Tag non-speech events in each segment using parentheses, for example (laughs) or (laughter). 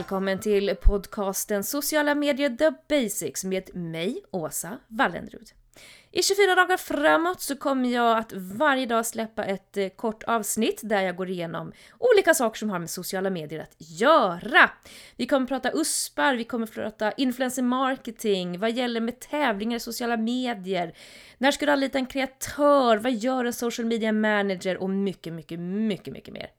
välkommen till podcasten Sociala medier The Basics med mig, Åsa Wallenrud. I 24 dagar framåt så kommer jag att varje dag släppa ett eh, kort avsnitt där jag går igenom olika saker som har med sociala medier att göra. Vi kommer prata USPar, vi kommer prata influencer marketing, vad gäller med tävlingar i sociala medier, när ska du anlita en kreatör, vad gör en social media manager och mycket, mycket, mycket, mycket mer.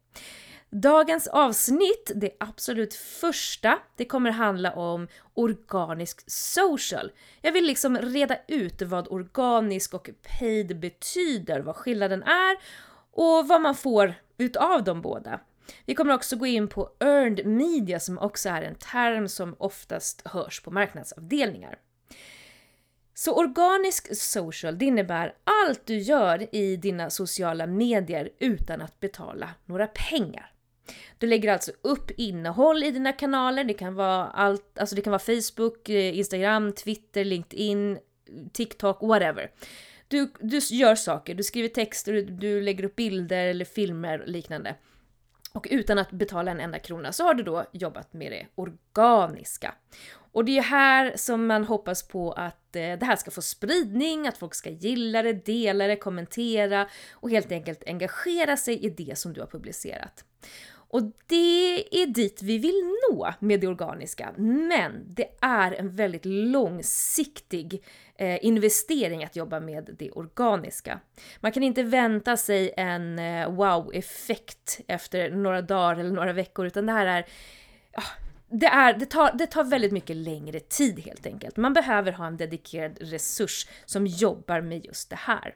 Dagens avsnitt, det absolut första, det kommer handla om organisk social. Jag vill liksom reda ut vad organisk och paid betyder, vad skillnaden är och vad man får utav de båda. Vi kommer också gå in på earned media som också är en term som oftast hörs på marknadsavdelningar. Så organisk social, det innebär allt du gör i dina sociala medier utan att betala några pengar. Du lägger alltså upp innehåll i dina kanaler. Det kan vara allt, alltså det kan vara Facebook, eh, Instagram, Twitter, LinkedIn, TikTok, whatever. Du, du gör saker, du skriver texter, du, du lägger upp bilder eller filmer och liknande. Och utan att betala en enda krona så har du då jobbat med det organiska. Och det är här som man hoppas på att eh, det här ska få spridning, att folk ska gilla det, dela det, kommentera och helt enkelt engagera sig i det som du har publicerat. Och det är dit vi vill nå med det organiska. Men det är en väldigt långsiktig eh, investering att jobba med det organiska. Man kan inte vänta sig en eh, wow-effekt efter några dagar eller några veckor, utan det här är ja, det, är, det, tar, det tar väldigt mycket längre tid helt enkelt. Man behöver ha en dedikerad resurs som jobbar med just det här.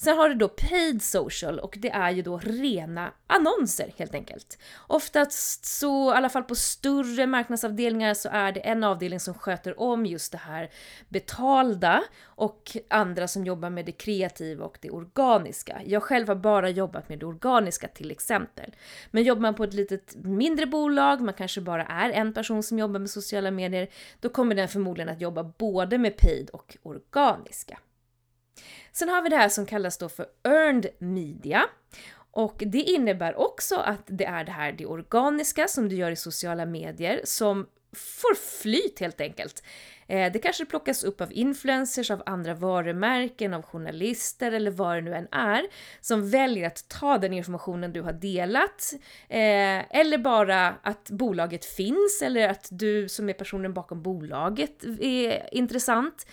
Sen har du då paid social och det är ju då rena annonser helt enkelt. Oftast så, i alla fall på större marknadsavdelningar så är det en avdelning som sköter om just det här betalda och andra som jobbar med det kreativa och det organiska. Jag själv har bara jobbat med det organiska till exempel. Men jobbar man på ett litet mindre bolag, man kanske bara är en person som jobbar med sociala medier, då kommer den förmodligen att jobba både med paid och organiska. Sen har vi det här som kallas då för earned media. Och det innebär också att det är det här det organiska som du gör i sociala medier som får flyt helt enkelt. Eh, det kanske plockas upp av influencers, av andra varumärken, av journalister eller vad det nu än är som väljer att ta den informationen du har delat eh, eller bara att bolaget finns eller att du som är personen bakom bolaget är intressant.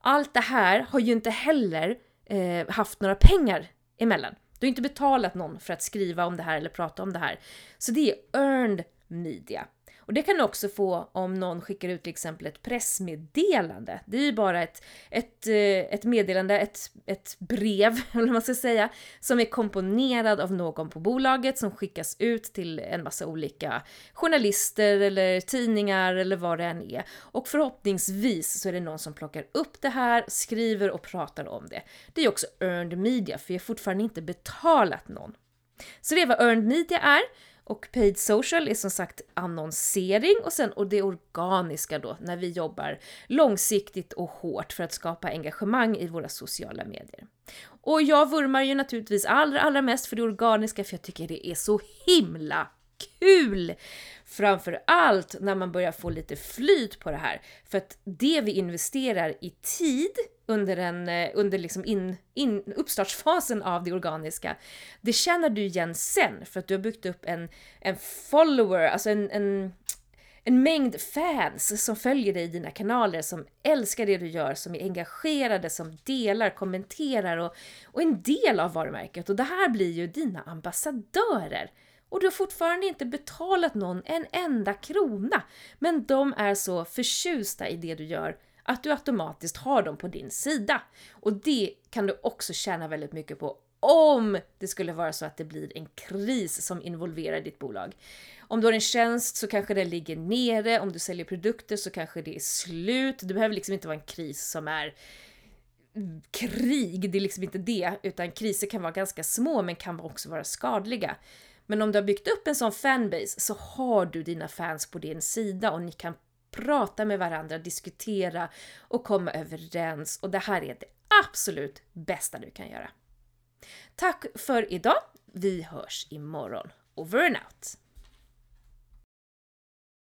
Allt det här har ju inte heller eh, haft några pengar emellan. Du har inte betalat någon för att skriva om det här eller prata om det här. Så det är earned media. Och det kan du också få om någon skickar ut till exempel ett pressmeddelande. Det är ju bara ett, ett, eh, ett meddelande, ett, ett brev, (laughs) eller vad man ska säga, som är komponerad av någon på bolaget som skickas ut till en massa olika journalister eller tidningar eller vad det än är. Och förhoppningsvis så är det någon som plockar upp det här, skriver och pratar om det. Det är också earned media, för jag har fortfarande inte betalat någon. Så det är vad earned media är. Och paid social är som sagt annonsering och sen och det organiska då när vi jobbar långsiktigt och hårt för att skapa engagemang i våra sociala medier. Och jag vurmar ju naturligtvis allra, allra mest för det organiska för jag tycker det är så himla kul! Framför allt när man börjar få lite flyt på det här. För att det vi investerar i tid under, en, eh, under liksom in, in, uppstartsfasen av det organiska, det känner du igen sen för att du har byggt upp en, en follower, alltså en, en, en mängd fans som följer dig i dina kanaler, som älskar det du gör, som är engagerade, som delar, kommenterar och, och en del av varumärket. Och det här blir ju dina ambassadörer. Och du har fortfarande inte betalat någon en enda krona. Men de är så förtjusta i det du gör att du automatiskt har dem på din sida. Och det kan du också tjäna väldigt mycket på om det skulle vara så att det blir en kris som involverar ditt bolag. Om du har en tjänst så kanske det ligger nere, om du säljer produkter så kanske det är slut. Det behöver liksom inte vara en kris som är krig, det är liksom inte det, utan kriser kan vara ganska små men kan också vara skadliga. Men om du har byggt upp en sån fanbase så har du dina fans på din sida och ni kan prata med varandra, diskutera och komma överens och det här är det absolut bästa du kan göra. Tack för idag! Vi hörs imorgon. Over and out!